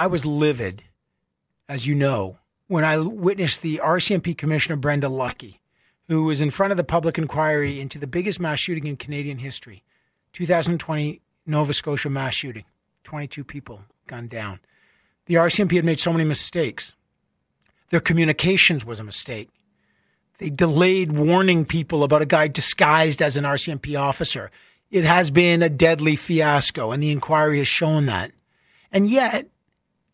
I was livid, as you know, when I witnessed the RCMP Commissioner Brenda Lucki, who was in front of the public inquiry into the biggest mass shooting in Canadian history, 2020 Nova Scotia mass shooting, 22 people gunned down. The RCMP had made so many mistakes. Their communications was a mistake. They delayed warning people about a guy disguised as an RCMP officer. It has been a deadly fiasco, and the inquiry has shown that. And yet,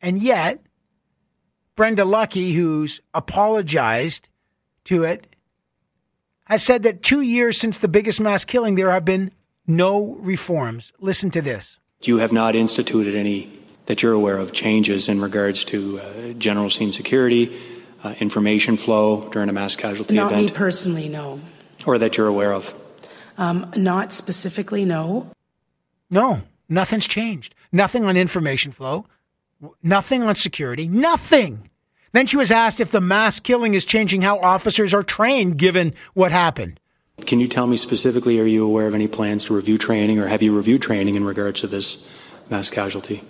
and yet, Brenda Lucki, who's apologized to it, has said that two years since the biggest mass killing, there have been no reforms. Listen to this. You have not instituted any that you're aware of changes in regards to uh, general scene security, uh, information flow during a mass casualty not event? Not me personally, no. Or that you're aware of? Um, not specifically, no. No, nothing's changed. Nothing on information flow, nothing on security, nothing. Then she was asked if the mass killing is changing how officers are trained given what happened. Can you tell me specifically, are you aware of any plans to review training or have you reviewed training in regards to this mass casualty?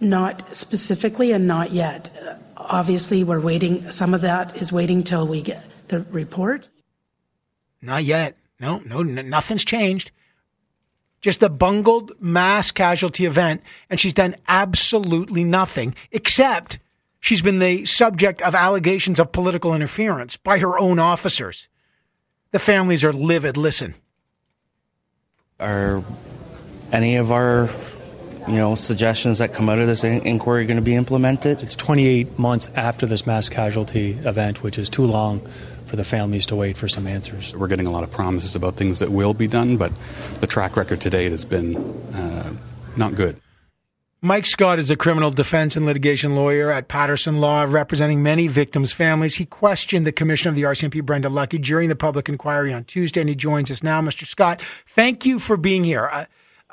Not specifically and not yet. Uh, obviously, we're waiting. Some of that is waiting till we get the report. Not yet. No, no, nothing's changed. Just a bungled mass casualty event, and she's done absolutely nothing except she's been the subject of allegations of political interference by her own officers. The families are livid. Listen. Are any of our you know, suggestions that come out of this inquiry going to be implemented? It's 28 months after this mass casualty event, which is too long for the families to wait for some answers. We're getting a lot of promises about things that will be done, but the track record to date has been uh, not good. Mike Scott is a criminal defense and litigation lawyer at Patterson Law, representing many victims' families. He questioned the commissioner of the RCMP, Brenda Lucki, during the public inquiry on Tuesday, and he joins us now. Mr. Scott, thank you for being here. Uh,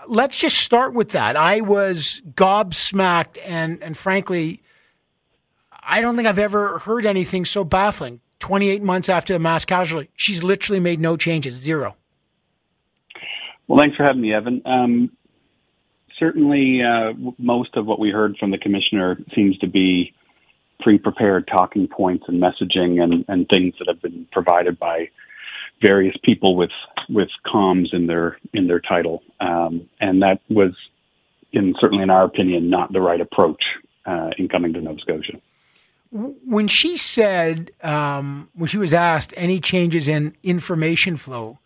let's just start with that. I was gobsmacked, and and frankly, I don't think I've ever heard anything so baffling. Twenty eight months after the mass casualty, she's literally made no changes, zero. Well, thanks for having me, Evan. Um, certainly, uh, most of what we heard from the commissioner seems to be pre-prepared talking points and messaging and, and things that have been provided by various people with with comms in their in their title, um, and that was, in certainly in our opinion, not the right approach uh, in coming to Nova Scotia. When she said, um, when she was asked any changes in information flow,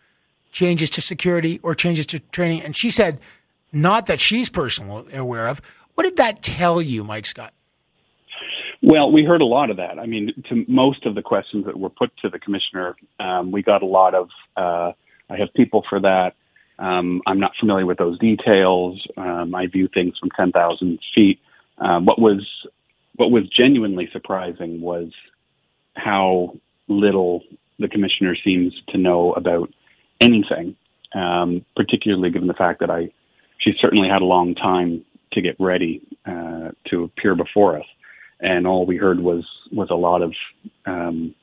changes to security or changes to training, and she said, not that she's personally aware of. What did that tell you, Mike Scott? Well, we heard a lot of that. I mean, to most of the questions that were put to the commissioner, um, we got a lot of. Uh, I have people for that. Um, I'm not familiar with those details. Um, I view things from 10,000 feet. Um, what was what was genuinely surprising was how little the commissioner seems to know about anything, um, particularly given the fact that I she certainly had a long time to get ready uh, to appear before us and all we heard was was a lot of um,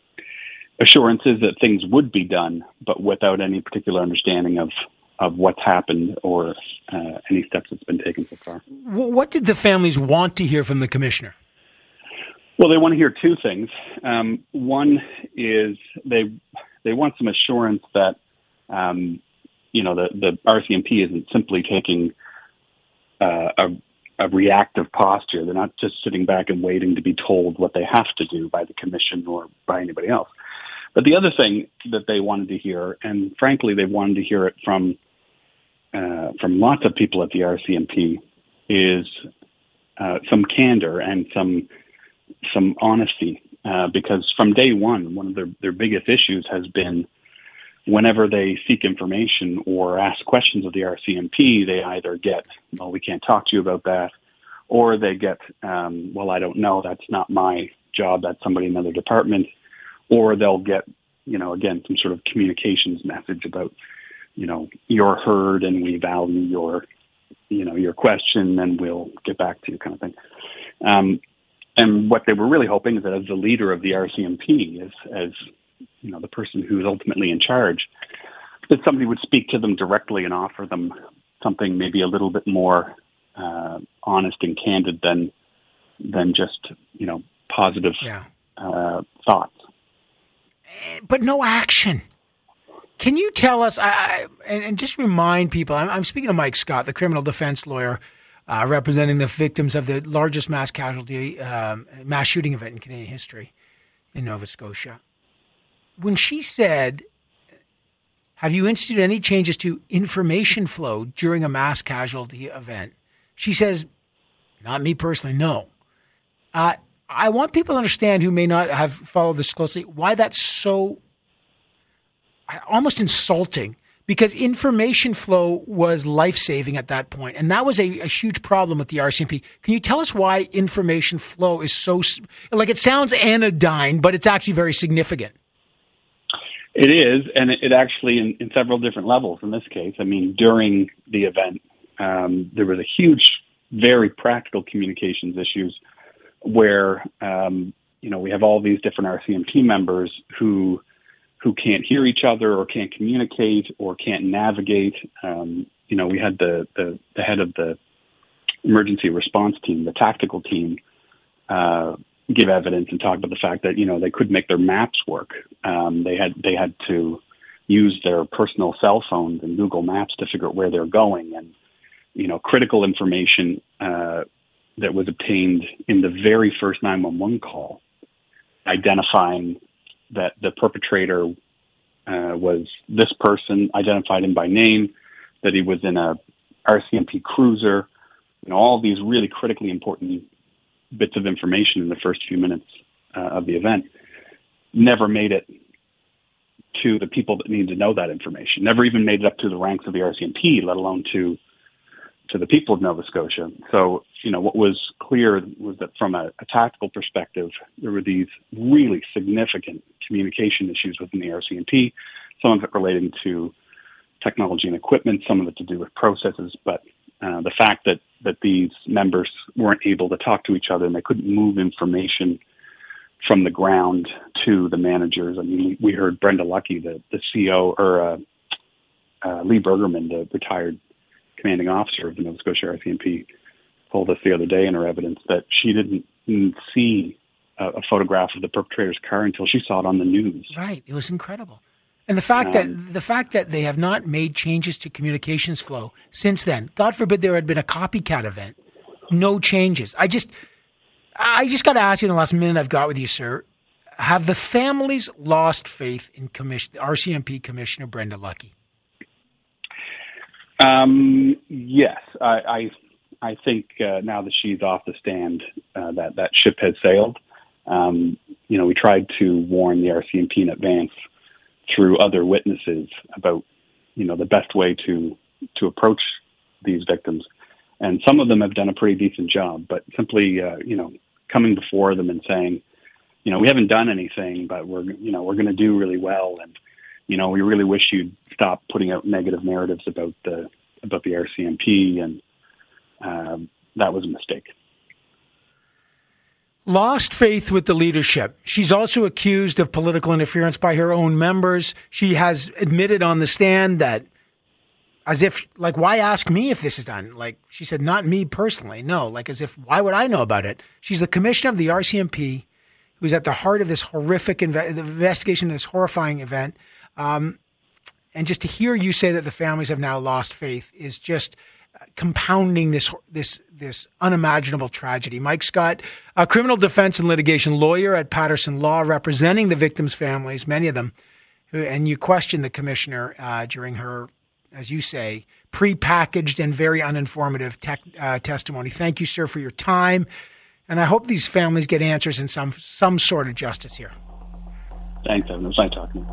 assurances that things would be done, but without any particular understanding of of what's happened or uh, any steps that's been taken so far. What did the families want to hear from the commissioner? Well, they want to hear two things. Um, one is they they want some assurance that um, you know the the RCMP isn't simply taking uh, a a reactive posture. They're not just sitting back and waiting to be told what they have to do by the commission or by anybody else. But the other thing that they wanted to hear, and frankly, they wanted to hear it from uh, from lots of people at the RCMP, is uh, some candor and some some honesty. Uh, because from day one, one of their, their biggest issues has been whenever they seek information or ask questions of the RCMP, they either get, well, we can't talk to you about that, or they get, um, well, I don't know, that's not my job, that's somebody in another department, or they'll get, you know, again, some sort of communications message about, you know, you're heard and we value your, you know, your question and we'll get back to you kind of thing. Um, and what they were really hoping is that as the leader of the RCMP, as, as you know the person who's ultimately in charge, that somebody would speak to them directly and offer them something maybe a little bit more uh, honest and candid than than just you know positive Yeah. uh, thoughts. but no action. Can you tell us, I, I, and, and just remind people, I'm, I'm speaking to Mike Scott, the criminal defense lawyer uh, representing the victims of the largest mass casualty, um, mass shooting event in Canadian history in Nova Scotia. When she said, Have you instituted any changes to information flow during a mass casualty event? She says, Not me personally, no. Uh, I want people to understand who may not have followed this closely why that's so almost insulting because information flow was life saving at that point, and that was a, a, huge problem with the RCMP. Can you tell us why information flow is so like it sounds anodyne, but it's actually very significant? It is, and it, actually in, in, several different levels. In this case, I mean, during the event, um, there was a huge, very practical communications issues where um, you know we have all these different RCMP members who who can't hear each other or can't communicate or can't navigate. Um, you know, we had the, the, the head of the emergency response team, the tactical team, uh, give evidence and talk about the fact that you know they couldn't make their maps work. Um, they had they had to use their personal cell phones and Google Maps to figure out where they're going, and you know critical information uh, that was obtained in the very first 911 call, identifying that the perpetrator uh, was this person, identified him by name, that he was in a RCMP cruiser, you know, all these really critically important bits of information in the first few minutes uh, of the event never made it to the people that needed to know that information. Never even made it up to the ranks of the RCMP, let alone to to the people of Nova Scotia. So, you know, what was clear was that from a, a tactical perspective, there were these really significant communication issues within the RCMP, some of it relating to technology and equipment, some of it to do with processes, but uh, the fact that, that these members weren't able to talk to each other and they couldn't move information from the ground to the managers. I mean, we heard Brenda Lucki, the, the CEO, or uh, uh, Lee Bergerman, the retired commanding officer of the Nova Scotia RCMP, told us the other day in her evidence that she didn't see a, a, photograph of the perpetrator's car until she saw it on the news. Right, it was incredible. And the fact um, that the fact that they have not made changes to communications flow since then. God forbid there had been a copycat event. No changes. I just I just got to ask you in the last minute I've got with you, sir. Have the families lost faith in commission, RCMP Commissioner Brenda Lucki? Um, yes, I, I, I think uh, now that she's off the stand, uh, that that ship has sailed. Um, you know, we tried to warn the RCMP in advance through other witnesses about, you know, the best way to to approach these victims, and some of them have done a pretty decent job. But simply, uh, you know, coming before them and saying, you know, we haven't done anything, but we're, you know, we're going to do really well, and you know, we really wish you'd stop putting out negative narratives about the about the RCMP, and um, that was a mistake. Lost faith with the leadership. She's also accused of political interference by her own members. She has admitted on the stand that, as if, like, why ask me if this is done? Like, she said, not me personally. No, like, as if, why would I know about it? She's the commissioner of the RCMP, who's at the heart of this horrific inve- investigation this horrifying event. Um, and just to hear you say that the families have now lost faith is just compounding this this this unimaginable tragedy. Mike Scott, a criminal defense and litigation lawyer at Patterson Law, representing the victims' families, many of them, and you questioned the commissioner uh, during her, as you say, pre-packaged and very uninformative tech, uh, testimony. Thank you, sir, for your time, and I hope these families get answers and some some sort of justice here. Thanks, Evan. It was nice talking.